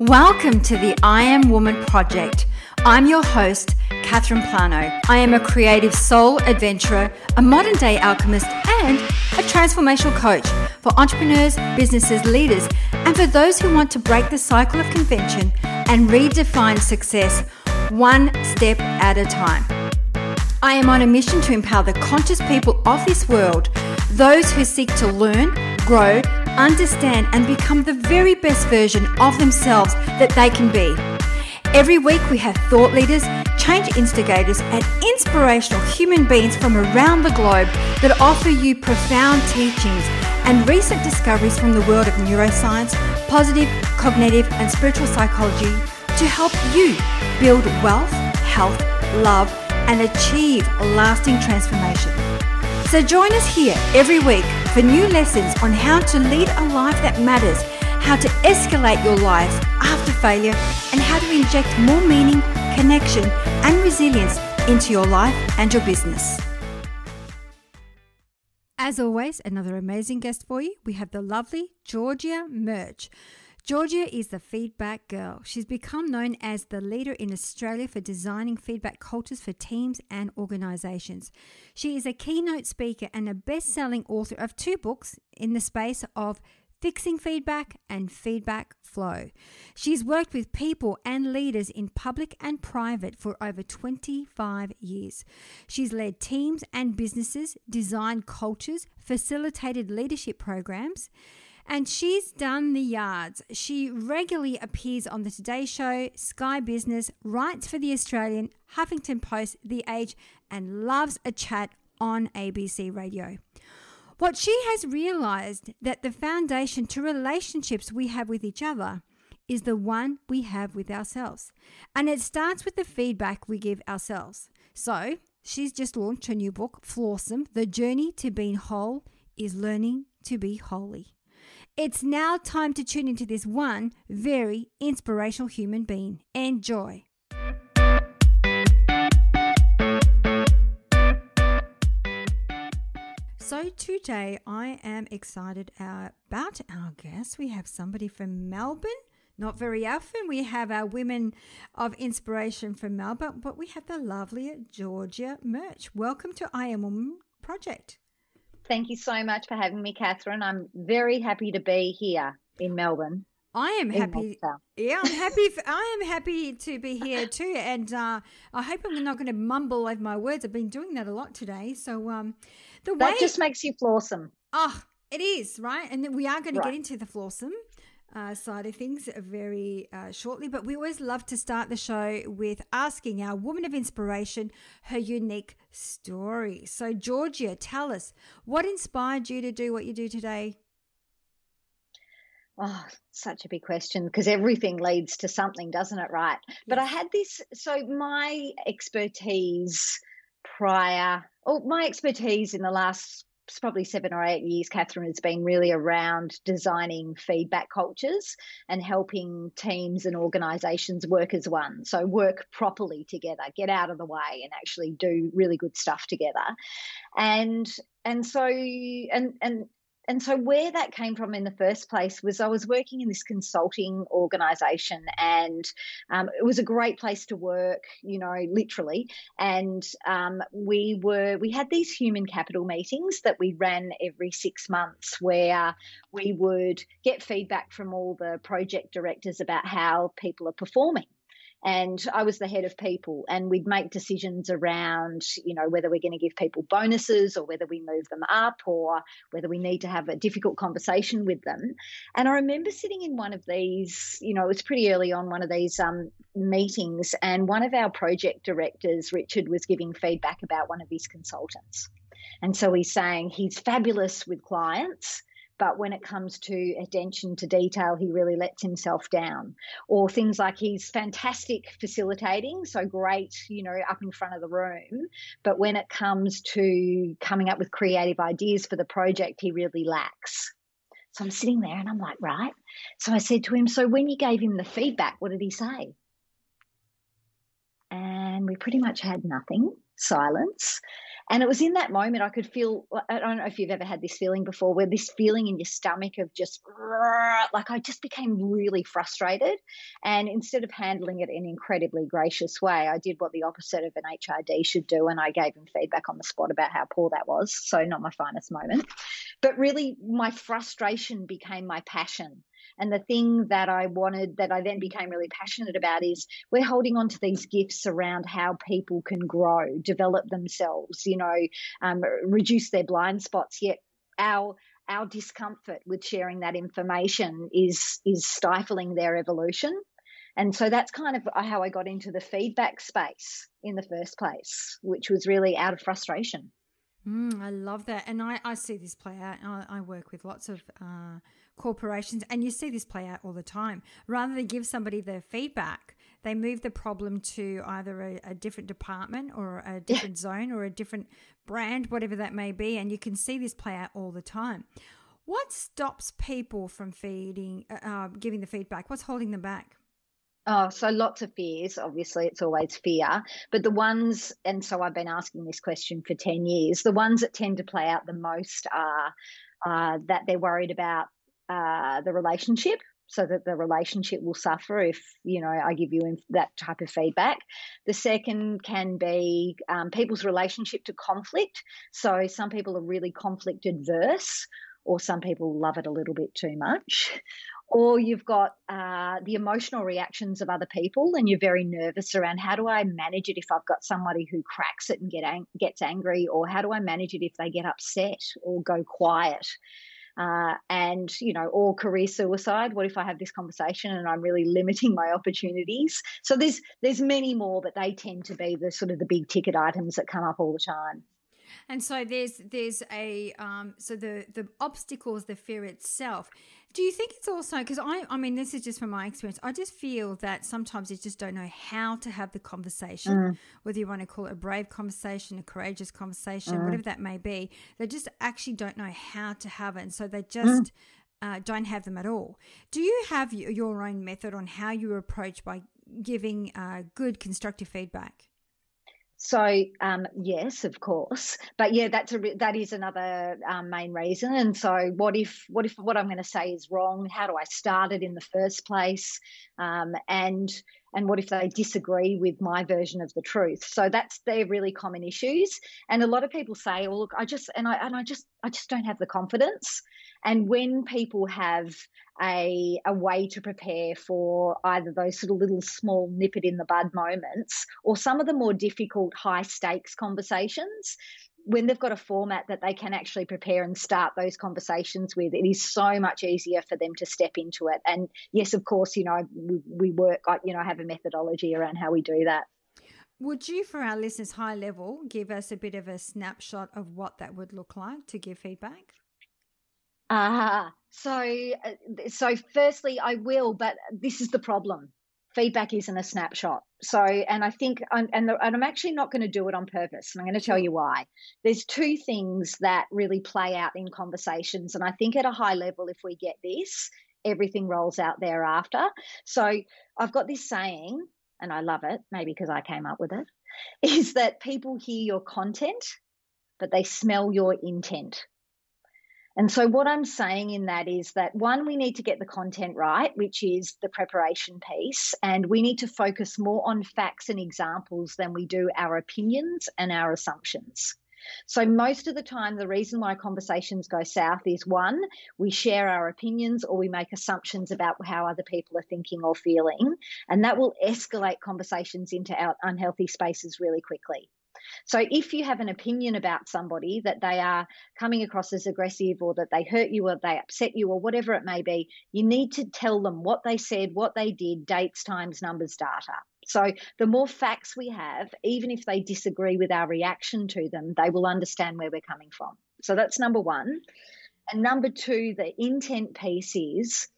Welcome to the I Am Woman Project. I'm your host, Catherine Plano. I am a creative soul adventurer, a modern day alchemist, and a transformational coach for entrepreneurs, businesses, leaders, and for those who want to break the cycle of convention and redefine success one step at a time. I am on a mission to empower the conscious people of this world, those who seek to learn, grow, understand, and become the very best version of themselves that they can be. Every week, we have thought leaders, change instigators, and inspirational human beings from around the globe that offer you profound teachings and recent discoveries from the world of neuroscience, positive, cognitive, and spiritual psychology to help you build wealth, health, love, and achieve lasting transformation. So join us here every week for new lessons on how to lead a life that matters, how to escalate your life after failure, and how to inject more meaning, connection, and resilience into your life and your business. As always, another amazing guest for you. We have the lovely Georgia Murch. Georgia is the feedback girl. She's become known as the leader in Australia for designing feedback cultures for teams and organizations. She is a keynote speaker and a best selling author of two books in the space of fixing feedback and feedback flow. She's worked with people and leaders in public and private for over 25 years. She's led teams and businesses, designed cultures, facilitated leadership programs and she's done the yards. She regularly appears on the Today Show, Sky Business, writes for The Australian, Huffington Post, The Age, and loves a chat on ABC Radio. What she has realized that the foundation to relationships we have with each other is the one we have with ourselves. And it starts with the feedback we give ourselves. So, she's just launched her new book, Flawsome The Journey to Being Whole is Learning to Be Holey. It's now time to tune into this one very inspirational human being. Enjoy. So, today I am excited about our guest. We have somebody from Melbourne. Not very often we have our women of inspiration from Melbourne, but we have the lovely Georgia Murch. Welcome to I Am Woman Project. Thank you so much for having me, Catherine. I'm very happy to be here in Melbourne. I am happy. Yeah, I'm happy. For, I am happy to be here too, and uh, I hope I'm not going to mumble over my words. I've been doing that a lot today. So, um, the way that just makes you flawsome. Oh, it is right, and we are going to right. get into the flawsome uh, side of things very uh, shortly. But we always love to start the show with asking our woman of inspiration her unique story. So, Georgia, tell us what inspired you to do what you do today? Oh, such a big question because everything leads to something, doesn't it? Right. Yes. But I had this, so my expertise prior, or my expertise in the last probably seven or eight years, Catherine has been really around designing feedback cultures and helping teams and organizations work as one. So, work properly together, get out of the way, and actually do really good stuff together. And and so and and and so where that came from in the first place was I was working in this consulting organization and um, it was a great place to work, you know, literally. And um, we were we had these human capital meetings that we ran every six months where we would get feedback from all the project directors about how people are performing and I was the head of people and we'd make decisions around you know whether we're going to give people bonuses or whether we move them up or whether we need to have a difficult conversation with them. And I remember sitting in one of these you know it was pretty early on one of these um, meetings and one of our project directors Richard was giving feedback about one of his consultants. And so he's saying he's fabulous with clients but when it comes to attention to detail, he really lets himself down. Or things like he's fantastic facilitating, so great, you know, up in front of the room. But when it comes to coming up with creative ideas for the project, he really lacks. So I'm sitting there and I'm like, right. So I said to him, So when you gave him the feedback, what did he say? And we pretty much had nothing, silence. And it was in that moment I could feel, I don't know if you've ever had this feeling before, where this feeling in your stomach of just like I just became really frustrated. And instead of handling it in an incredibly gracious way, I did what the opposite of an HRD should do. And I gave him feedback on the spot about how poor that was. So, not my finest moment. But really, my frustration became my passion. And the thing that I wanted, that I then became really passionate about, is we're holding on to these gifts around how people can grow, develop themselves, you know, um, reduce their blind spots. Yet our our discomfort with sharing that information is is stifling their evolution. And so that's kind of how I got into the feedback space in the first place, which was really out of frustration. Mm, I love that. And I, I see this play out. I, I work with lots of uh, corporations, and you see this play out all the time. Rather than give somebody their feedback, they move the problem to either a, a different department or a different yeah. zone or a different brand, whatever that may be. And you can see this play out all the time. What stops people from feeding, uh, uh giving the feedback? What's holding them back? Oh, so lots of fears. Obviously, it's always fear. But the ones, and so I've been asking this question for 10 years, the ones that tend to play out the most are uh, that they're worried about uh, the relationship so that the relationship will suffer if you know i give you that type of feedback the second can be um, people's relationship to conflict so some people are really conflict adverse or some people love it a little bit too much or you've got uh, the emotional reactions of other people and you're very nervous around how do i manage it if i've got somebody who cracks it and get ang- gets angry? or how do i manage it if they get upset or go quiet? Uh, and you know or career suicide. What if i have this conversation and i'm really limiting my opportunities? So there's there's many more but they tend to be the sort of the big ticket items that come up all the time and so there's there's a um, so the the obstacles the fear itself do you think it's also because I I mean this is just from my experience I just feel that sometimes you just don't know how to have the conversation mm. whether you want to call it a brave conversation a courageous conversation mm. whatever that may be they just actually don't know how to have it and so they just mm. uh, don't have them at all do you have your own method on how you approach by giving uh, good constructive feedback so um, yes, of course, but yeah, that's a that is another um, main reason. And so, what if what if what I'm going to say is wrong? How do I start it in the first place? Um, and and what if they disagree with my version of the truth? So that's they're really common issues. And a lot of people say, "Well, look, I just and I and I just I just don't have the confidence." And when people have a, a way to prepare for either those sort of little small nip it in the bud moments or some of the more difficult high stakes conversations, when they've got a format that they can actually prepare and start those conversations with, it is so much easier for them to step into it. And yes, of course, you know, we, we work, you know, I have a methodology around how we do that. Would you, for our listeners, high level, give us a bit of a snapshot of what that would look like to give feedback? Ah, uh, so so firstly, I will, but this is the problem. Feedback isn't a snapshot. So, and I think, I'm, and, the, and I'm actually not going to do it on purpose. And I'm going to tell mm. you why. There's two things that really play out in conversations, and I think at a high level, if we get this, everything rolls out thereafter. So, I've got this saying, and I love it, maybe because I came up with it, is that people hear your content, but they smell your intent. And so, what I'm saying in that is that one, we need to get the content right, which is the preparation piece, and we need to focus more on facts and examples than we do our opinions and our assumptions. So, most of the time, the reason why conversations go south is one, we share our opinions or we make assumptions about how other people are thinking or feeling, and that will escalate conversations into our unhealthy spaces really quickly. So if you have an opinion about somebody that they are coming across as aggressive or that they hurt you or they upset you or whatever it may be, you need to tell them what they said, what they did, dates, times, numbers, data. So the more facts we have, even if they disagree with our reaction to them, they will understand where we're coming from. So that's number one. And number two, the intent piece is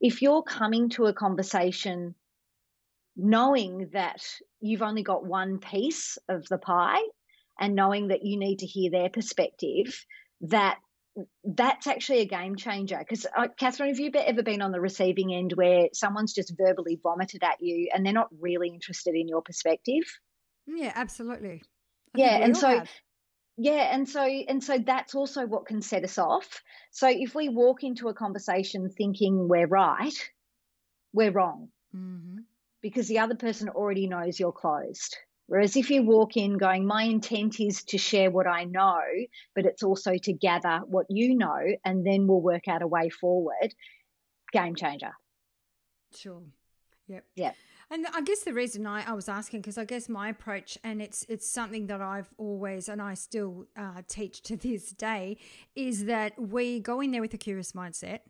if you're coming to a conversation knowing that you've only got one piece of the pie and knowing that you need to hear their perspective, that that's actually a game changer. Because, uh, Catherine, have you ever been on the receiving end where someone's just verbally vomited at you and they're not really interested in your perspective? Yeah, absolutely. I yeah, and so. Have. yeah and so and so that's also what can set us off so if we walk into a conversation thinking we're right we're wrong mm-hmm. Because the other person already knows you're closed. Whereas if you walk in going my intent is to share what i know but it's also to gather what you know and then we'll work out a way forward game changer. Sure. Yep. Yep. And I guess the reason I, I was asking because I guess my approach and it's it's something that I've always and I still uh, teach to this day is that we go in there with a curious mindset.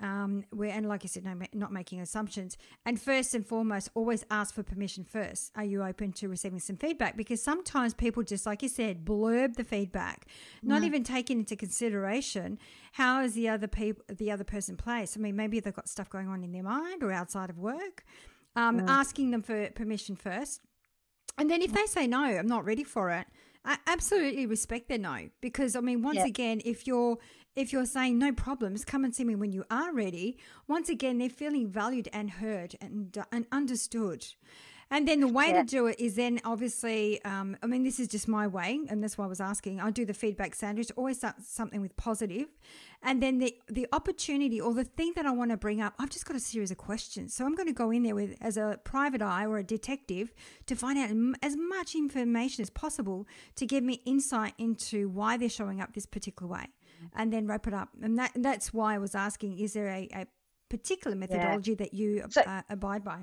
Um, we and like I said, no, not making assumptions. And first and foremost, always ask for permission first. Are you open to receiving some feedback? Because sometimes people just, like you said, blurb the feedback, not mm. even taking into consideration how is the other people, the other person placed. I mean, maybe they've got stuff going on in their mind or outside of work um, mm. asking them for permission first. And then if they say no, I'm not ready for it, I absolutely respect their no because I mean once yeah. again if you're if you're saying no problems come and see me when you are ready once again they're feeling valued and heard and and understood and then the way yeah. to do it is then obviously, um, I mean, this is just my way, and that's why I was asking. I do the feedback sandwich, always start something with positive, and then the the opportunity or the thing that I want to bring up. I've just got a series of questions, so I'm going to go in there with as a private eye or a detective to find out as much information as possible to give me insight into why they're showing up this particular way, and then wrap it up. And that that's why I was asking: Is there a, a particular methodology yeah. that you so, uh, abide by?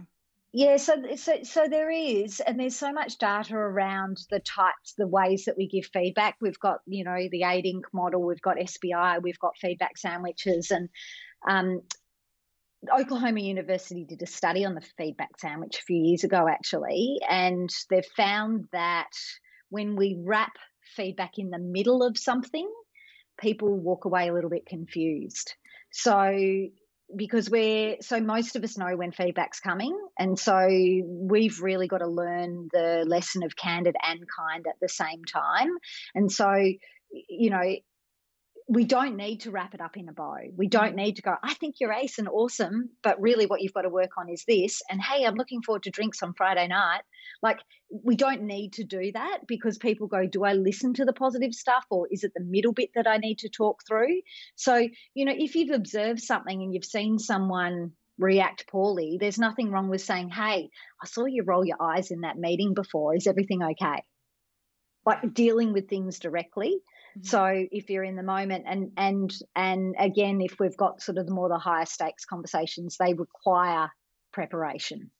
Yeah, so, so so there is, and there's so much data around the types, the ways that we give feedback. We've got, you know, the eight ink model, we've got SBI, we've got feedback sandwiches, and um, Oklahoma University did a study on the feedback sandwich a few years ago, actually, and they've found that when we wrap feedback in the middle of something, people walk away a little bit confused. So because we're so most of us know when feedback's coming. And so we've really got to learn the lesson of candid and kind at the same time. And so you know we don't need to wrap it up in a bow. We mm. don't need to go, I think you're ace and awesome, but really what you've got to work on is this. And hey, I'm looking forward to drinks on Friday night. Like, we don't need to do that because people go, do I listen to the positive stuff or is it the middle bit that I need to talk through? So, you know, if you've observed something and you've seen someone react poorly, there's nothing wrong with saying, hey, I saw you roll your eyes in that meeting before. Is everything okay? Like dealing with things directly Mm-hmm. So if you're in the moment and and and again if we've got sort of the more the higher stakes conversations, they require preparation.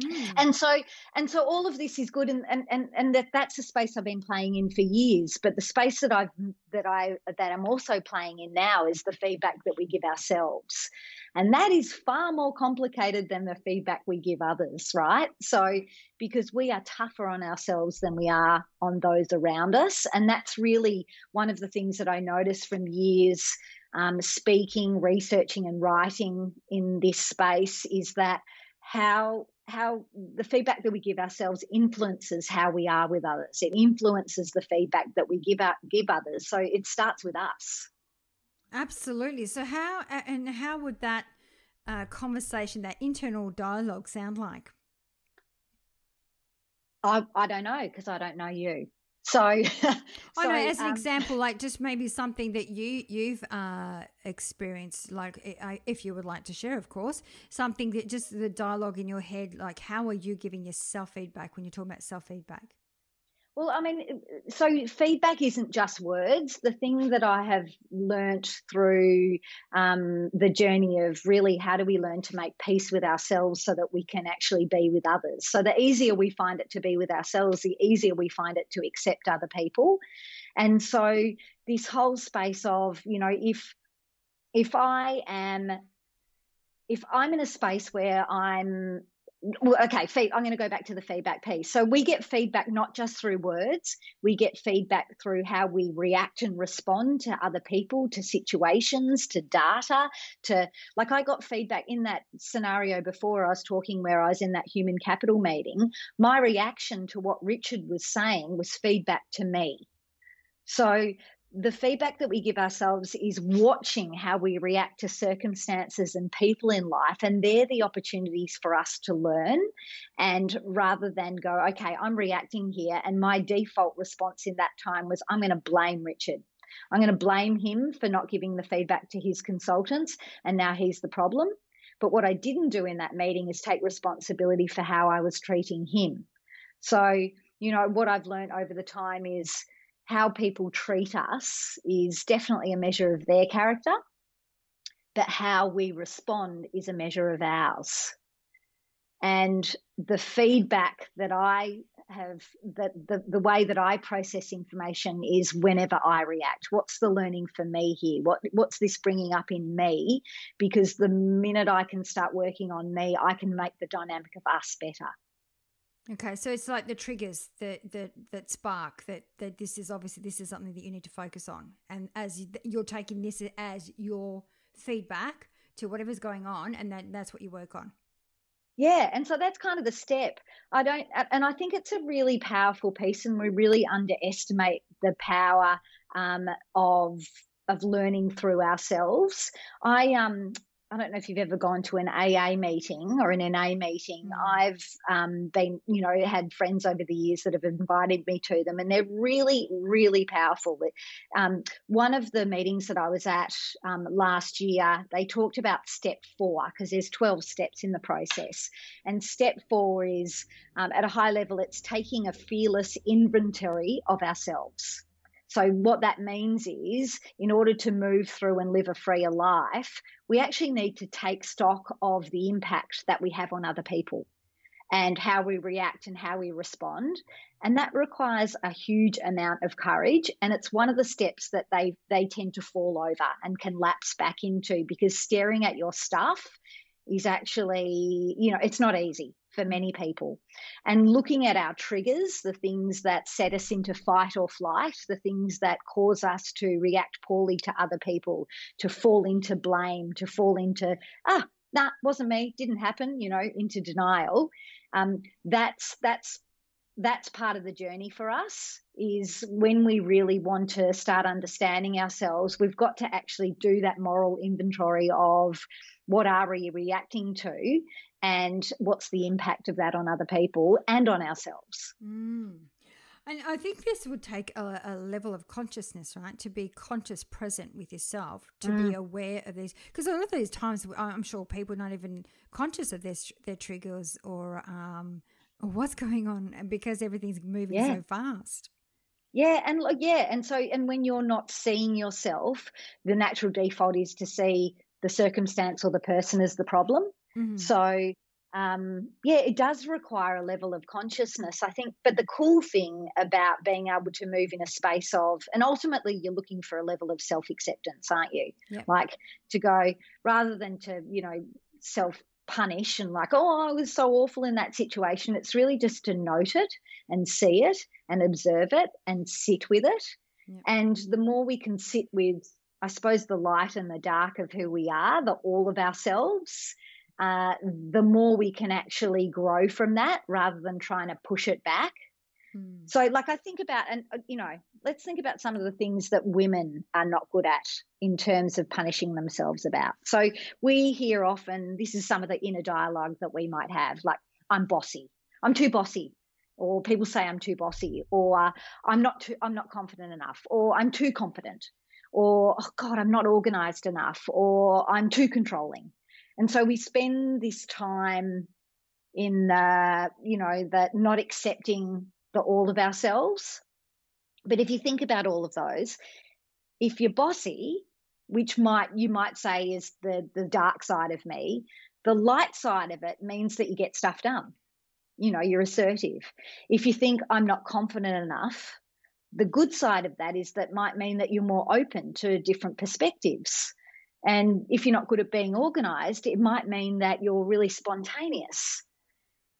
Mm. And so and so all of this is good and, and and and that that's a space I've been playing in for years. But the space that I've that I that I'm also playing in now is the feedback that we give ourselves. And that is far more complicated than the feedback we give others right? So because we are tougher on ourselves than we are on those around us. And that's really one of the things that I notice from years um, speaking researching and writing in this space is that how how the feedback that we give ourselves influences how we are with others. It influences the feedback that we give out give others. So it starts with us. Absolutely. So how and how would that uh, conversation, that internal dialogue, sound like? I I don't know because I don't know you. So, I know as an um, example, like just maybe something that you you've uh, experienced, like if you would like to share, of course, something that just the dialogue in your head, like how are you giving yourself feedback when you're talking about self feedback? Well, I mean, so feedback isn't just words. The thing that I have learnt through um, the journey of really how do we learn to make peace with ourselves so that we can actually be with others. So the easier we find it to be with ourselves, the easier we find it to accept other people. And so this whole space of, you know, if if I am if I'm in a space where I'm well, okay, I'm going to go back to the feedback piece. So we get feedback not just through words, we get feedback through how we react and respond to other people, to situations, to data, to like I got feedback in that scenario before I was talking where I was in that human capital meeting. My reaction to what Richard was saying was feedback to me. So the feedback that we give ourselves is watching how we react to circumstances and people in life. And they're the opportunities for us to learn. And rather than go, okay, I'm reacting here. And my default response in that time was, I'm going to blame Richard. I'm going to blame him for not giving the feedback to his consultants. And now he's the problem. But what I didn't do in that meeting is take responsibility for how I was treating him. So, you know, what I've learned over the time is, how people treat us is definitely a measure of their character, but how we respond is a measure of ours. And the feedback that I have, that the, the way that I process information is whenever I react. What's the learning for me here? What what's this bringing up in me? Because the minute I can start working on me, I can make the dynamic of us better. Okay, so it's like the triggers that that that spark that that this is obviously this is something that you need to focus on, and as you're taking this as your feedback to whatever's going on, and that that's what you work on. Yeah, and so that's kind of the step. I don't, and I think it's a really powerful piece, and we really underestimate the power um, of of learning through ourselves. I um I don't know if you've ever gone to an AA meeting or an NA meeting. Mm. I've um, been, you know, had friends over the years that have invited me to them, and they're really, really powerful. Um, one of the meetings that I was at um, last year, they talked about step four because there's 12 steps in the process. And step four is, um, at a high level, it's taking a fearless inventory of ourselves. So, what that means is, in order to move through and live a freer life, we actually need to take stock of the impact that we have on other people and how we react and how we respond. And that requires a huge amount of courage. And it's one of the steps that they, they tend to fall over and can lapse back into because staring at your stuff is actually, you know, it's not easy for many people. And looking at our triggers, the things that set us into fight or flight, the things that cause us to react poorly to other people, to fall into blame, to fall into, ah, nah, wasn't me, didn't happen, you know, into denial. Um, that's that's that's part of the journey for us is when we really want to start understanding ourselves we've got to actually do that moral inventory of what are we reacting to and what's the impact of that on other people and on ourselves. Mm. And I think this would take a, a, level of consciousness, right? To be conscious, present with yourself, to mm. be aware of these. Because a lot of these times, I'm sure people are not even conscious of their their triggers or um, or what's going on, because everything's moving yeah. so fast. Yeah, and yeah, and so and when you're not seeing yourself, the natural default is to see the circumstance or the person as the problem. Mm-hmm. So, um, yeah, it does require a level of consciousness, I think. But the cool thing about being able to move in a space of, and ultimately you're looking for a level of self acceptance, aren't you? Yep. Like to go rather than to, you know, self punish and like, oh, I was so awful in that situation. It's really just to note it and see it and observe it and sit with it. Yep. And the more we can sit with, I suppose, the light and the dark of who we are, the all of ourselves, uh, the more we can actually grow from that rather than trying to push it back. Hmm. So, like, I think about, and uh, you know, let's think about some of the things that women are not good at in terms of punishing themselves about. So, we hear often this is some of the inner dialogue that we might have, like, I'm bossy, I'm too bossy, or people say I'm too bossy, or I'm not too, I'm not confident enough, or I'm too confident, or oh God, I'm not organized enough, or I'm too controlling. And so we spend this time in, uh, you know, that not accepting the all of ourselves. But if you think about all of those, if you're bossy, which might you might say is the the dark side of me, the light side of it means that you get stuff done. You know, you're assertive. If you think I'm not confident enough, the good side of that is that might mean that you're more open to different perspectives. And if you're not good at being organized, it might mean that you're really spontaneous.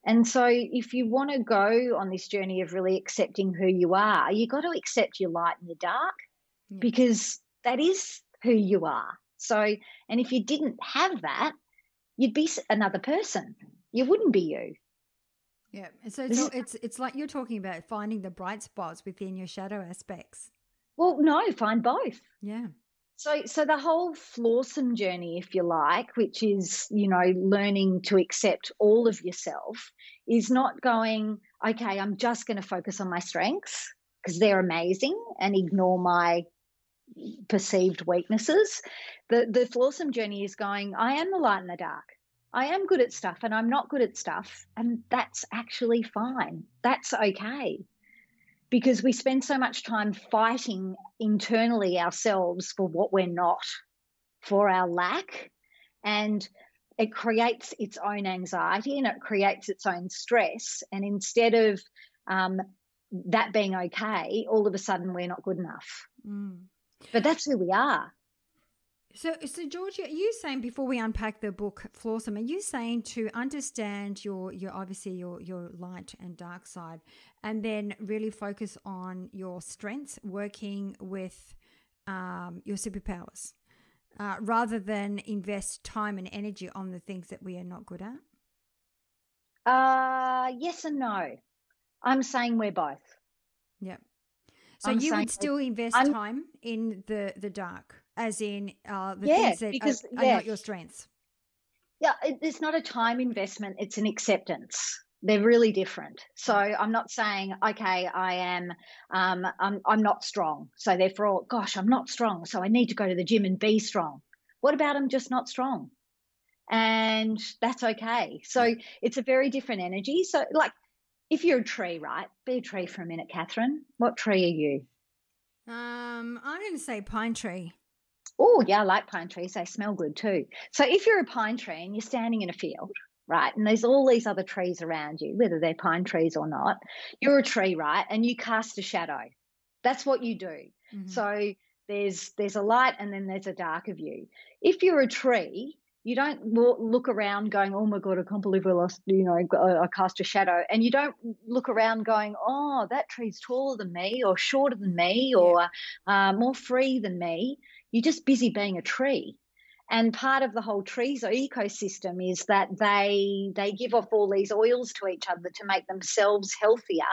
And so, if you want to go on this journey of really accepting who you are, you got to accept your light and your dark yeah. because that is who you are. So, and if you didn't have that, you'd be another person. You wouldn't be you. Yeah. So it's, it's it's like you're talking about finding the bright spots within your shadow aspects. Well, no, find both. Yeah. So, so the whole flawsome journey, if you like, which is you know learning to accept all of yourself, is not going. Okay, I'm just going to focus on my strengths because they're amazing and ignore my perceived weaknesses. The the flawsome journey is going. I am the light in the dark. I am good at stuff and I'm not good at stuff, and that's actually fine. That's okay because we spend so much time fighting internally ourselves for what we're not, for our lack. And it creates its own anxiety and it creates its own stress. And instead of um, that being okay, all of a sudden we're not good enough. Mm. But that's who we are. So, so Georgia, are you saying before we unpack the book Flawsome, are you saying to understand your your obviously your your light and dark side, and then really focus on your strengths, working with um, your superpowers, uh, rather than invest time and energy on the things that we are not good at? Uh yes and no. I'm saying we're both. Yeah. So I'm you would still invest I'm, time in the the dark as in uh, the yeah, things that because, are, are yeah. not your strengths. Yeah, it's not a time investment; it's an acceptance. They're really different. So mm. I'm not saying, okay, I am, um, I'm, I'm not strong. So therefore, gosh, I'm not strong. So I need to go to the gym and be strong. What about I'm just not strong? And that's okay. So it's a very different energy. So, like, if you're a tree, right? Be a tree for a minute, Catherine. What tree are you? Um, I'm going to say pine tree. Oh, yeah, I like pine trees. They smell good too. So if you're a pine tree and you're standing in a field, right, and there's all these other trees around you, whether they're pine trees or not, you're a tree, right, and you cast a shadow. That's what you do. Mm-hmm. So there's there's a light and then there's a darker view. If you're a tree, you don't look around going, "Oh my god, I can't believe I lost," you know, I cast a shadow, and you don't look around going, "Oh, that tree's taller than me, or shorter than me, or uh, more free than me." You're just busy being a tree. And part of the whole trees ecosystem is that they they give off all these oils to each other to make themselves healthier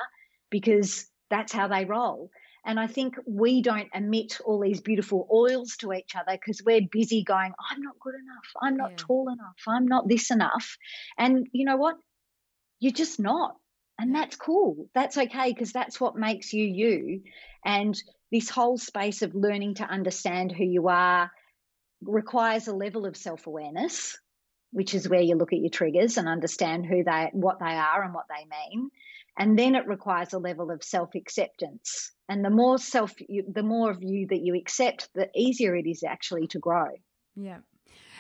because that's how they roll. And I think we don't emit all these beautiful oils to each other because we're busy going, I'm not good enough. I'm not yeah. tall enough. I'm not this enough. And you know what? You're just not. And that's cool. That's okay because that's what makes you you. And this whole space of learning to understand who you are requires a level of self awareness, which is where you look at your triggers and understand who they, what they are and what they mean. And then it requires a level of self acceptance. And the more self, you, the more of you that you accept, the easier it is actually to grow. Yeah.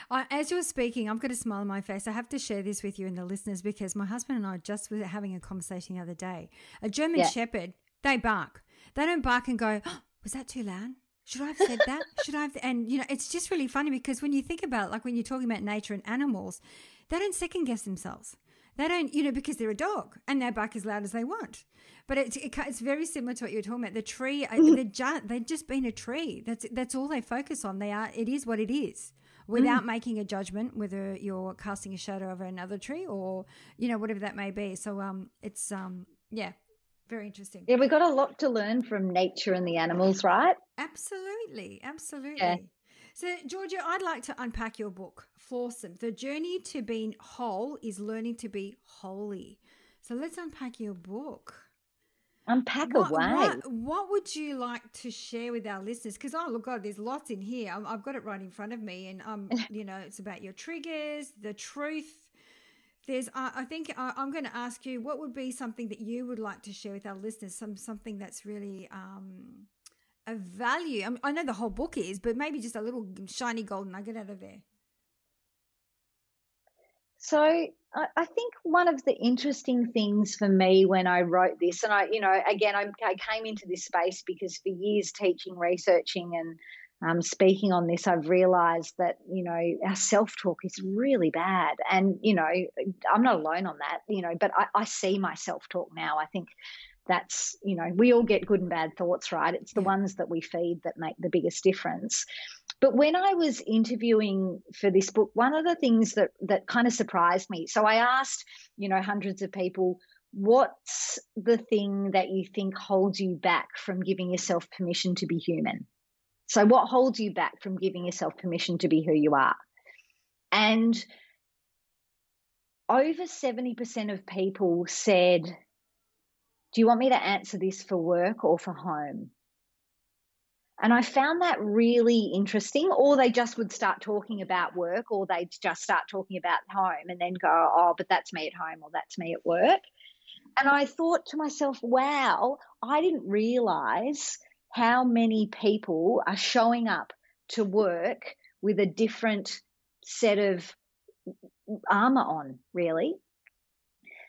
as you're speaking, I've got a smile on my face. I have to share this with you and the listeners because my husband and I just were having a conversation the other day. A German yeah. Shepherd, they bark. They don't bark and go, oh, was that too loud? Should I have said that? Should I have? And, you know, it's just really funny because when you think about, like, when you're talking about nature and animals, they don't second guess themselves. They don't, you know, because they're a dog and they bark as loud as they want. But it's it, it's very similar to what you're talking about. The tree, they're just they've just been a tree. That's that's all they focus on. They are. It is what it is, without mm. making a judgment whether you're casting a shadow over another tree or you know whatever that may be. So um, it's um, yeah, very interesting. Yeah, we've got a lot to learn from nature and the animals, right? Absolutely. Absolutely. Yeah. So, Georgia, I'd like to unpack your book, Flawsome. The journey to being whole is learning to be holey. So, let's unpack your book. Unpack what, away. What, what, would you like to share with our listeners? Because, oh, look, God, there's lots in here. I've got it right in front of me. And, um, you know, it's about your triggers, the truth, there's uh, i think uh, i'm going to ask you what would be something that you would like to share with our listeners? Some something that's really um, a value. I, mean, I know the whole book is but maybe just a little shiny gold nugget out of there. So I think one of the interesting things for me when I wrote this, and I, you know, again, I, I came into this space because for years teaching, researching, and um, speaking on this, I've realized that, you know, our self talk is really bad. And, you know, I'm not alone on that, you know, but I, I see my self talk now. I think that's, you know, we all get good and bad thoughts, right? It's the ones that we feed that make the biggest difference. But when I was interviewing for this book, one of the things that, that kind of surprised me, so I asked, you know, hundreds of people, what's the thing that you think holds you back from giving yourself permission to be human? So, what holds you back from giving yourself permission to be who you are? And over 70% of people said, Do you want me to answer this for work or for home? And I found that really interesting. Or they just would start talking about work, or they'd just start talking about home and then go, Oh, but that's me at home, or that's me at work. And I thought to myself, wow, I didn't realize how many people are showing up to work with a different set of armor on, really.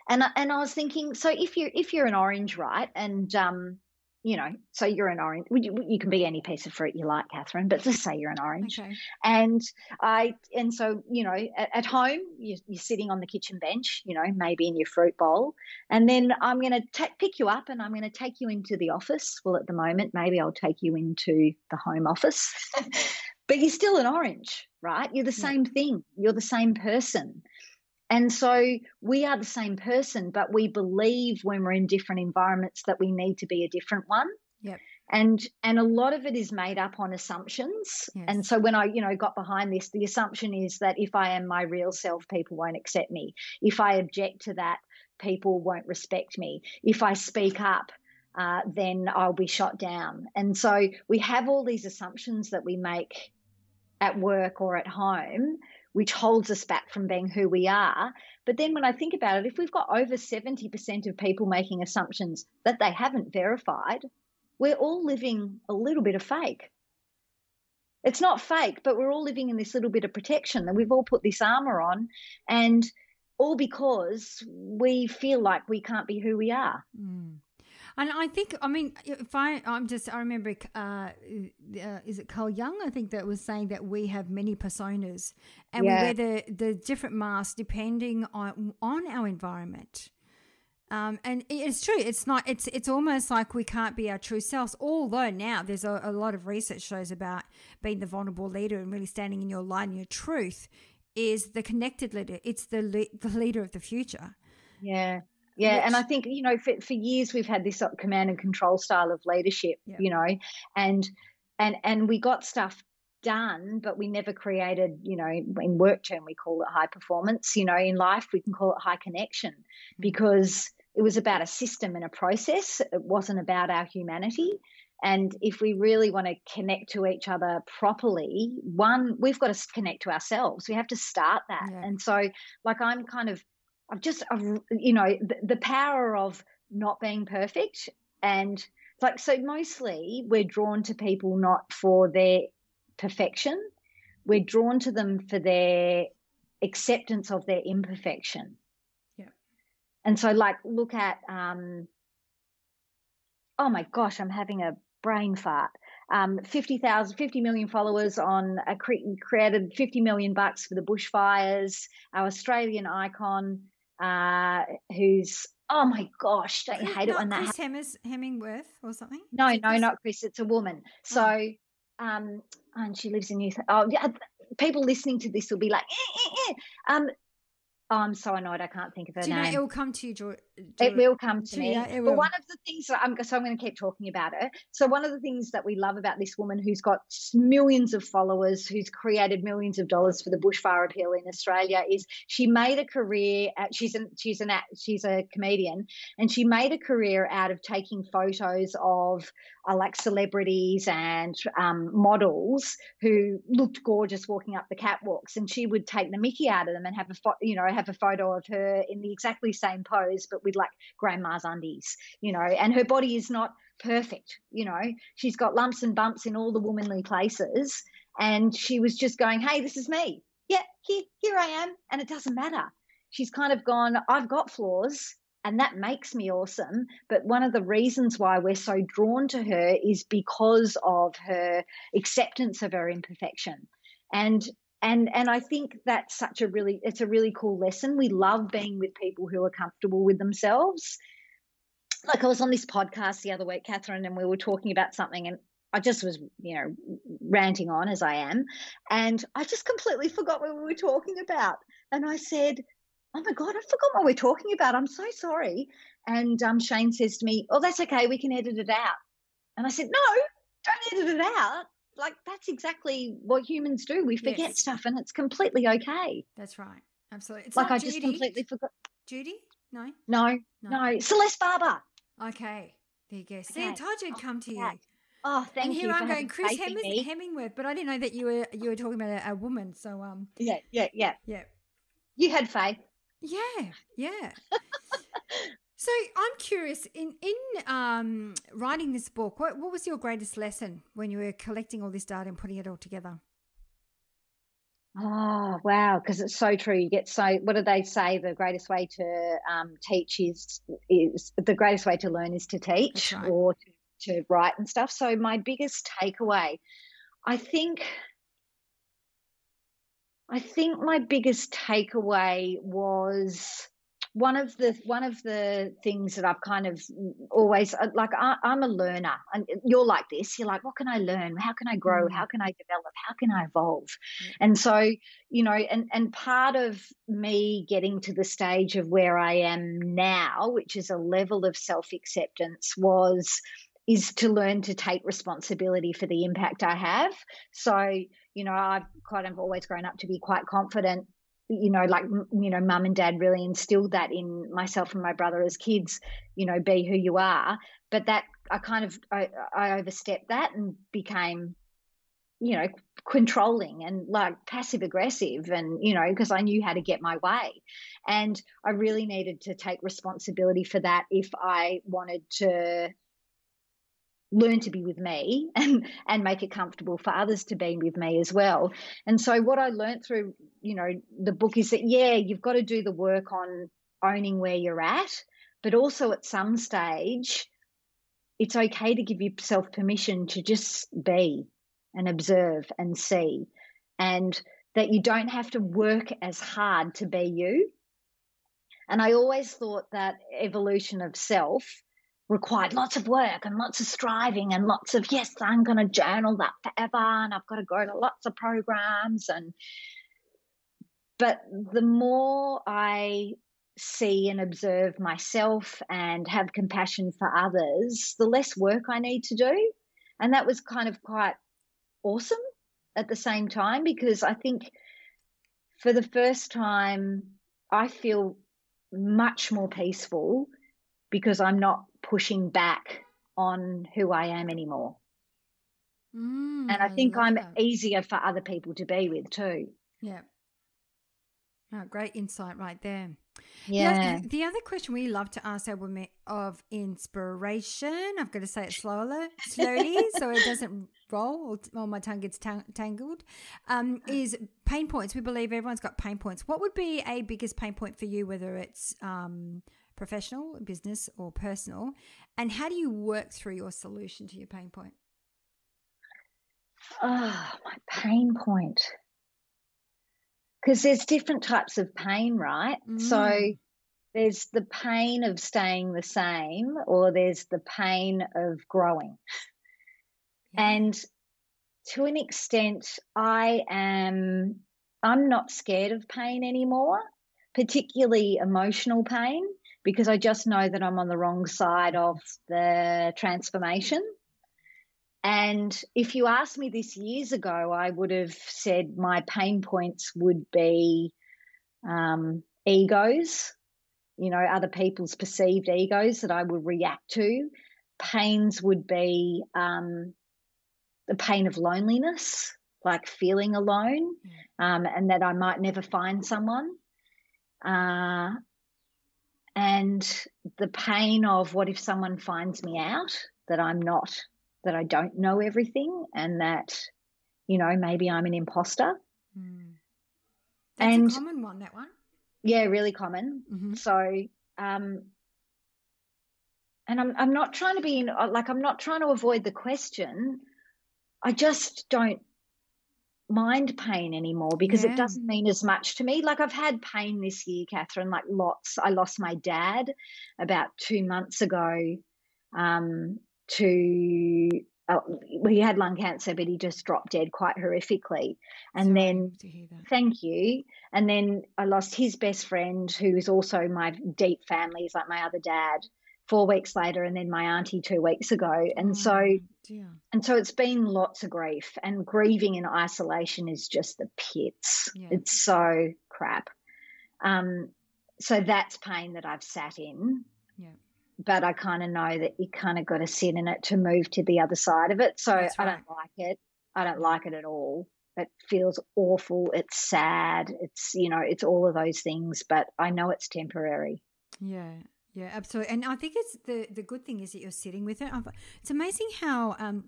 And and I was thinking, so if you're if you're an orange, right, and um, you know, so you're an orange. You, you, can be any piece of fruit you like, Catherine, but let's say you're an orange. Okay. And I, and so you know, at, at home you, are sitting on the kitchen bench, you know, maybe in your fruit bowl, and then I'm going to pick you up and I'm going to take you into the office. Well, at the moment, maybe I'll take you into the home office, but you're still an orange, right? You're the same thing. You're the same person. And so we are the same person, but we believe when we're in different environments that we need to be a different one. Yep. And and a lot of it is made up on assumptions. Yes. And so when I, you know, got behind this, the assumption is that if I am my real self, people won't accept me. If I object to that, people won't respect me. If I speak up, uh, then I'll be shot down. And so we have all these assumptions that we make at work or at home which holds us back from being who we are. But then when I think about it, if we've got over 70% of people making assumptions that they haven't verified, we're all living a little bit of fake. It's not fake, but we're all living in this little bit of protection that we've all put this armor on and all because we feel like we can't be who we are. Mm. And I think, I mean, if I, I'm just, I remember, uh, uh, is it Carl Jung? I think that was saying that we have many personas, and yeah. we wear the the different masks depending on on our environment. Um, and it's true. It's not. It's it's almost like we can't be our true selves. Although now there's a, a lot of research shows about being the vulnerable leader and really standing in your light and your truth is the connected leader. It's the le- the leader of the future. Yeah. Yeah, and I think you know for, for years we've had this command and control style of leadership, yeah. you know, and and and we got stuff done, but we never created, you know, in work term we call it high performance. You know, in life we can call it high connection mm-hmm. because it was about a system and a process. It wasn't about our humanity. And if we really want to connect to each other properly, one, we've got to connect to ourselves. We have to start that. Yeah. And so, like, I'm kind of I've just, I've, you know, the, the power of not being perfect. And like, so mostly we're drawn to people not for their perfection, we're drawn to them for their acceptance of their imperfection. Yeah. And so, like, look at, um, oh my gosh, I'm having a brain fart. Um, 50,000, 50 million followers on a cre- created 50 million bucks for the bushfires. Our Australian icon uh, who's oh my gosh, don't you hate it when that Chris Hemmers, Hemingworth or something? No, no, Chris? not Chris. It's a woman. So, oh. um, and she lives in New. Oh, yeah. People listening to this will be like, eh, eh, eh. um, Oh, I'm so annoyed. I can't think of her Do name. Know, it will come to you, George. It will come to me. But one of the things that I'm so I'm going to keep talking about it. So one of the things that we love about this woman who's got millions of followers, who's created millions of dollars for the bushfire appeal in Australia, is she made a career. At, she's an she's an she's a comedian, and she made a career out of taking photos of uh, like celebrities and um, models who looked gorgeous walking up the catwalks, and she would take the Mickey out of them and have a fo- you know have a photo of her in the exactly same pose, but with like grandma's undies, you know, and her body is not perfect, you know, she's got lumps and bumps in all the womanly places, and she was just going, hey, this is me. Yeah, here, here I am, and it doesn't matter. She's kind of gone, I've got flaws and that makes me awesome. But one of the reasons why we're so drawn to her is because of her acceptance of her imperfection. And and and I think that's such a really it's a really cool lesson. We love being with people who are comfortable with themselves. Like I was on this podcast the other week, Catherine, and we were talking about something, and I just was, you know, ranting on as I am, and I just completely forgot what we were talking about. And I said, oh my God, I forgot what we're talking about. I'm so sorry. And um, Shane says to me, oh, that's okay. We can edit it out. And I said, no, don't edit it out. Like, that's exactly what humans do. We forget yes. stuff and it's completely okay. That's right. Absolutely. It's like I Judy. just completely forgot. Judy? No? No, no. no. Celeste Barber. Okay. There you go. See, okay. I told you would come to you. Oh, thank and you. here I'm going, Chris Heming- Hemingworth, but I didn't know that you were you were talking about a, a woman. So um. Yeah, yeah, yeah, yeah. You had faith. Yeah, yeah. so I'm curious in in um, writing this book. What what was your greatest lesson when you were collecting all this data and putting it all together? Oh wow! Because it's so true. You get so. What do they say? The greatest way to um, teach is is the greatest way to learn is to teach right. or to, to write and stuff. So my biggest takeaway, I think, I think my biggest takeaway was one of the one of the things that I've kind of always uh, like I, am a learner and you're like this you're like what can I learn how can I grow mm. how can I develop how can I evolve mm. and so you know and and part of me getting to the stage of where I am now which is a level of self acceptance was is to learn to take responsibility for the impact I have so you know, I've kind of always grown up to be quite confident. You know, like you know, mum and dad really instilled that in myself and my brother as kids. You know, be who you are. But that I kind of I, I overstepped that and became, you know, controlling and like passive aggressive and you know because i knew how to get my way and i really needed to take responsibility for that if i wanted to learn to be with me and and make it comfortable for others to be with me as well. And so what i learned through you know the book is that yeah you've got to do the work on owning where you're at but also at some stage it's okay to give yourself permission to just be and observe and see and that you don't have to work as hard to be you. And i always thought that evolution of self required lots of work and lots of striving and lots of yes i'm going to journal that forever and i've got to go to lots of programs and but the more i see and observe myself and have compassion for others the less work i need to do. And that was kind of quite awesome at the same time because i think for the first time i feel much more peaceful because i'm not pushing back on who I am anymore. Mm, and I think I am easier for other people to be with too. Yeah. Oh, great insight right there. Yeah. The, the, other question we love to ask our women of inspiration, I've got to say it slowly, slowly so it doesn't roll or, or my tongue gets tang- tangled, um, is pain points. We believe everyone's got pain points. What would be a biggest pain point for you, whether it's um, professional, business, or personal? And how do you work through your solution to your pain point? Oh, my pain point. Because there's different types of pain, right? Mm. So there's the pain of staying the same, or there's the pain of growing. Yeah. And to an extent, I am, I'm not scared of pain anymore, particularly emotional pain because I just know that I'm on the wrong side of the transformation. And if you asked me this years ago, I would have said my pain points would be um, egos, you know, other people's perceived egos that I would react to. Pains would be um, the pain of loneliness, like feeling alone, um, and that I might never find someone. Uh, and the pain of what if someone finds me out that I'm not, that I don't know everything, and that, you know, maybe I'm an imposter. Mm. That's and, a common one, that one. Yeah, really common. Mm-hmm. So, um, and I'm I'm not trying to be in, like I'm not trying to avoid the question. I just don't mind pain anymore because yeah. it doesn't mean as much to me. Like I've had pain this year, Catherine, like lots. I lost my dad about two months ago um, to uh, he had lung cancer, but he just dropped dead quite horrifically. And Sorry then, to hear that. thank you. And then I lost his best friend, who is also my deep family, is like my other dad, four weeks later, and then my auntie two weeks ago. And so, Oh, dear. and so it's been lots of grief, and grieving in isolation is just the pits. Yeah. It's so crap. Um, so that's pain that I've sat in Yeah. but I kind of know that you kind of got to sit in it to move to the other side of it. So That's I don't like it. I don't like it at all. It feels awful. It's sad. It's, you know, it's all of those things, but I know it's temporary. Yeah, yeah, absolutely. And I think it's the the good thing is that you're sitting with it. It's amazing how um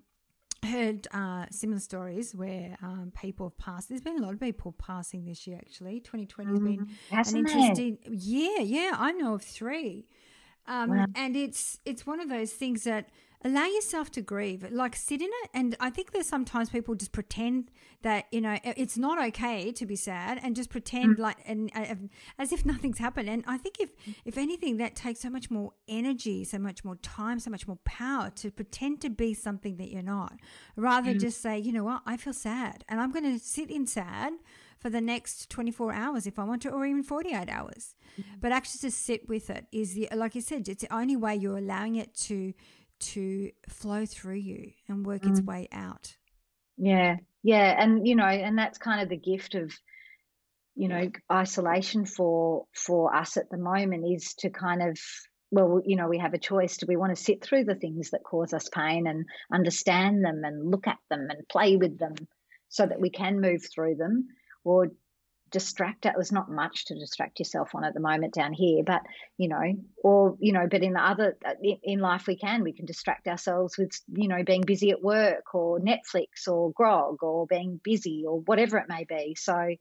heard uh, similar stories where um, people have passed. There's been a lot of people passing this year. Actually, 2020 has been an Hasn't it? interesting. Yeah, yeah, I know of three. Um, Wow. And it's it's one of those things that allow yourself to grieve, like sit in it. And I think there's sometimes people just pretend that you know it's not okay to be sad and just pretend mm. like and uh, as if nothing's happened. And I think if if anything, that takes so much more energy, so much more time, so much more power to pretend to be something that you're not, rather than just say, you know what, I feel sad, and I'm going to sit in sad for the next 24 hours if I want to, or even 48 hours. Mm. But actually, to sit with it is the, like you said, it's the only way you're allowing it to to flow through you and work its mm. way out. Yeah, yeah, and you know, and that's kind of the gift of, you know, isolation for for us at the moment is to kind of, well, you know, we have a choice. Do we want to sit through the things that cause us pain and understand them and look at them and play with them, so that we can move through them, or distract it. There's not much to distract yourself on at the moment down here, but you know, or you know, but in the other in, in life we can we can distract ourselves with you know being busy at work or Netflix or grog or being busy or whatever it may be. So,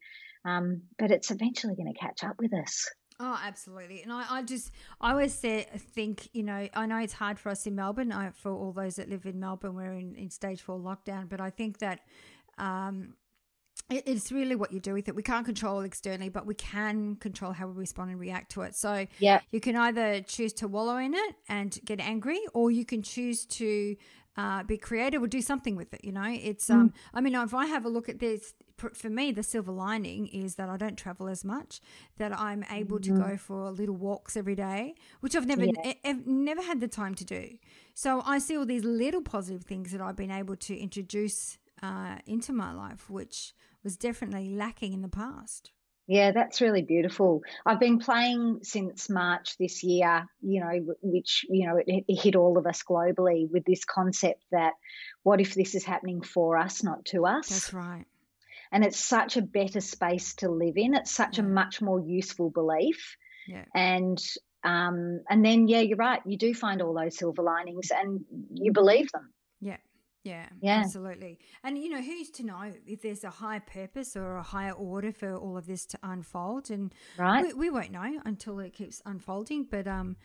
um, but it's eventually going to catch up with us. Oh, absolutely. And I, I just, I always say, think, you know, I know it's hard for us in Melbourne, I, for all those that live in Melbourne, we're in, in stage four lockdown, but I think that um, it's really what you do with it. We can't control externally, but we can control how we respond and react to it. So Yeah, you can either choose to wallow in it and get angry, or you can choose to uh, be creative or do something with it. You know, it's um. I mean, if I have a look at this, for me, the silver lining is that I don't travel as much. That I'm able to go for little walks every day, which I've never, e- e- never had the time to do. So I see all these little positive things that I've been able to introduce uh, into my life, which was definitely lacking in the past. Yeah, that's really beautiful. I've been playing since March this year, you know, which, you know, it, it hit all of us globally with this concept that what if this is happening for us, not to us? That's right. And it's such a better space to live in. It's such a much more useful belief. Yeah. And, um, and then, yeah, you're right. You do find all those silver linings and you believe them. Yeah. Yeah, Yeah. absolutely. And you know, who's to know if there's a higher purpose or a higher order for all of this to unfold? And Right. we, we won't know until it keeps unfolding. But um,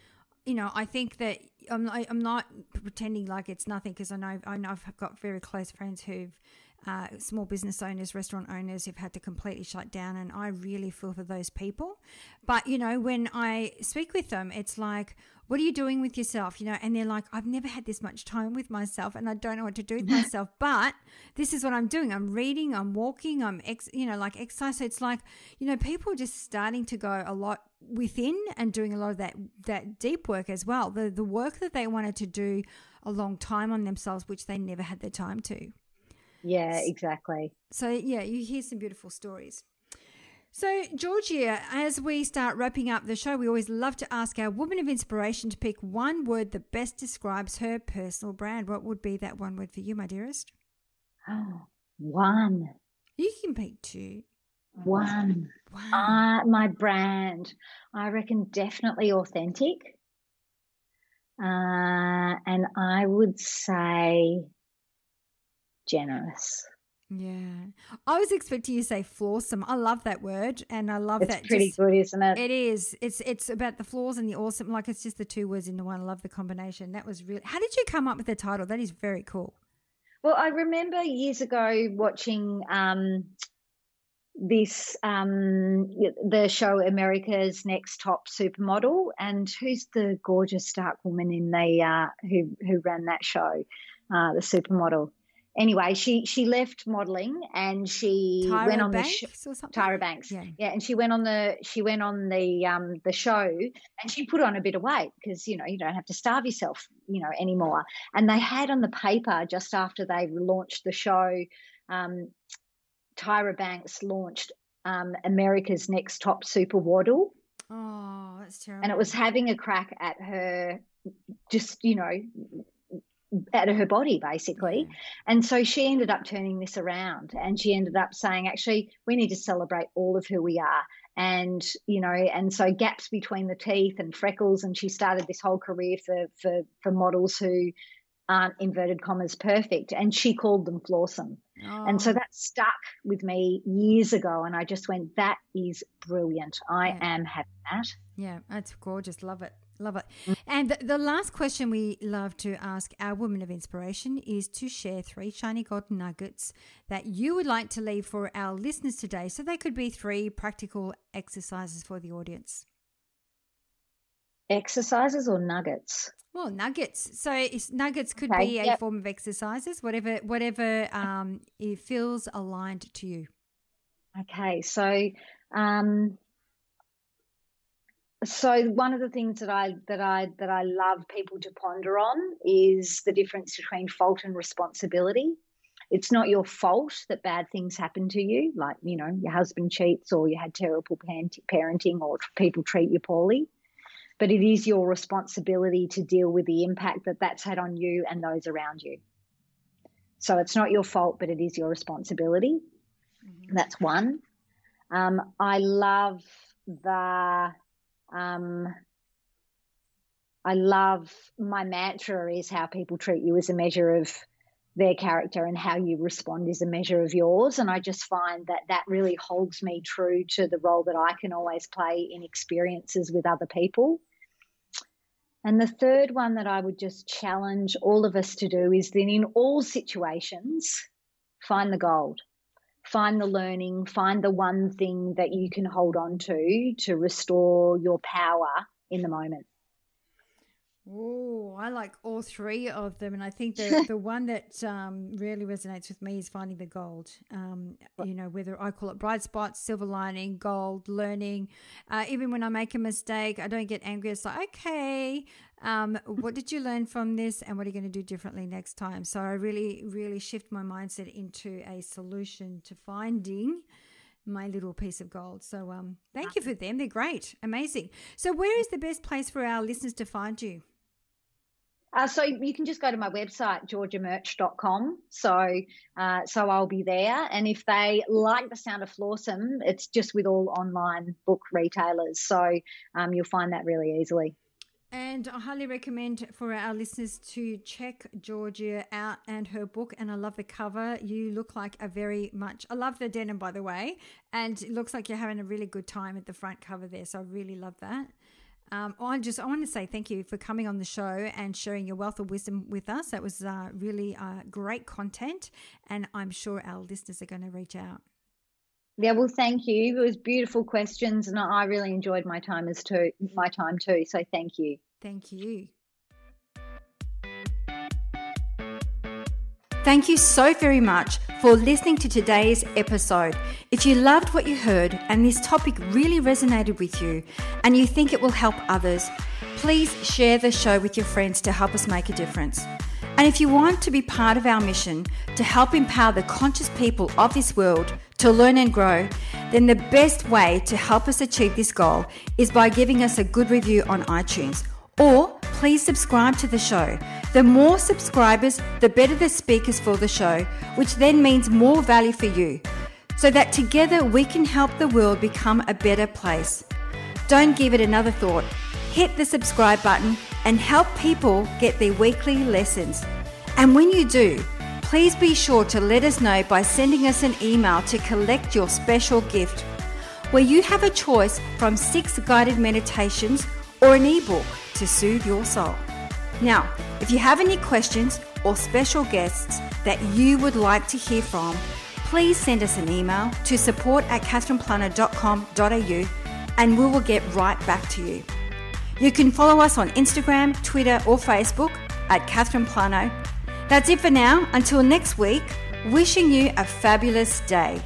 you know, I think that I'm not, I'm not pretending like it's nothing because I know I know I've got very close friends who've uh, small business owners, restaurant owners who've had to completely shut down, and I really feel for those people. But you know, when I speak with them, it's like, "What are you doing with yourself?" You know, and they're like, "I've never had this much time with myself, and I don't know what to do with myself." But this is what I'm doing. I'm reading. I'm walking. I'm ex, you know, like exercise. So it's like, you know, people are just starting to go a lot within and doing a lot of that that deep work as well. The the work that they wanted to do a long time on themselves, which they never had the time to. Yeah, exactly. So, yeah, you hear some beautiful stories. So, Georgia, as we start wrapping up the show, we always love to ask our woman of inspiration to pick one word that best describes her personal brand. What would be that one word for you, my dearest? Oh, one, You can pick two. one. Wow. Uh, my brand, I reckon definitely authentic. Uh, and I would say generous. yeah. I was expecting you to say flawsome. I love that word. And I love It's that. pretty just- good, isn't it? It is. It's it's about the flaws and the awesome. Like it's just the two words into one. I love the combination. That was really. How did you come up with the title? That is very cool. Well, I remember years ago watching um, this um, the show America's Next Top Supermodel, and who's the gorgeous dark woman in the uh, who who ran that show? uh, the supermodel. Anyway, she she left modeling and she Tyra went on Banks the or something? Tyra Banks. Yeah. yeah, and she went on the she went on the um the show and she put on a bit of weight because you know you don't have to starve yourself you know anymore. And they had on the paper just after they launched the show, um, Tyra Banks launched um, America's Next Top Super Waddle, Oh, that's terrible. and it was having a crack at her, just you know, at her body basically. And so she ended up turning this around and she ended up saying, actually, we need to celebrate all of who we are. And, you know, and so gaps between the teeth and freckles. And she started this whole career for, for, for models who aren't inverted commas perfect. And she called them flawsome. And so Oh, that stuck with me years ago. And I just went, that is brilliant. I Yeah. am having that. Yeah, that's gorgeous. Love it. Love it. Mm. And the, the last question we love to ask our women of inspiration is to share three shiny golden nuggets that you would like to leave for our listeners today. So they could be three practical exercises for the audience. Exercises or nuggets? Well, nuggets. So it's, nuggets could Okay, be a yep. form of exercises, whatever whatever um, it feels aligned to you. Okay, so um, so one of the things that I that I that I love people to ponder on is the difference between fault and responsibility. It's not your fault that bad things happen to you, like you know your husband cheats or you had terrible parenting or people treat you poorly, but it is your responsibility to deal with the impact that that's had on you and those around you. So it's not your fault, but it is your responsibility. That's one. Um, I love the. Um, I love my mantra is how people treat you as a measure of their character, and how you respond is a measure of yours. And I just find that that really holds me true to the role that I can always play in experiences with other people. And the third one that I would just challenge all of us to do is then in all situations, find the gold find the learning, find the one thing that you can hold on to to restore your power in the moment. Oh, I like all three of them, and I think the the one that um, really resonates with me is finding the gold. Um, you know, whether I call it bright spots, silver lining, gold, learning. Uh, even when I make a mistake, I don't get angry. It's like, okay, um, what did you learn from this, and what are you going to do differently next time? So I really, really shift my mindset into a solution to finding my little piece of gold. So um, thank you for them. They're great, amazing. So where is the best place for our listeners to find you? Uh, so you can just go to my website, georgiamurch.com. So, uh, so I'll be there. And if they like the sound of Flawsome, it's just with all online book retailers. So um, you'll find that really easily. And I highly recommend for our listeners to check Georgia out and her book. And I love the cover. You look like a very much, I love the denim, by the way. And it looks like you're having a really good time at the front cover there. So I really love that. Um, I just I want to say thank you for coming on the show and sharing your wealth of wisdom with us. That was uh, really uh, great content, and I'm sure our listeners are going to reach out. Yeah, well, thank you. It was beautiful questions, and I really enjoyed my time as too. My time too. So thank you. Thank you. Thank you so very much for listening to today's episode. If you loved what you heard and this topic really resonated with you and you think it will help others, please share the show with your friends to help us make a difference. And if you want to be part of our mission to help empower the conscious people of this world to learn and grow, then the best way to help us achieve this goal is by giving us a good review on iTunes or please subscribe to the show. The more subscribers, the better the speakers for the show, which then means more value for you, so that together we can help the world become a better place. Don't give it another thought. Hit the subscribe button and help people get their weekly lessons. And when you do, please be sure to let us know by sending us an email to collect your special gift, where you have a choice from six guided meditations or an ebook to soothe your soul. Now, if you have any questions or special guests that you would like to hear from, please send us an email to support at catherineplano.com.au and we will get right back to you. You can follow us on Instagram, Twitter, or Facebook at Catherine Plano. That's it for now. Until next week, wishing you a fabulous day.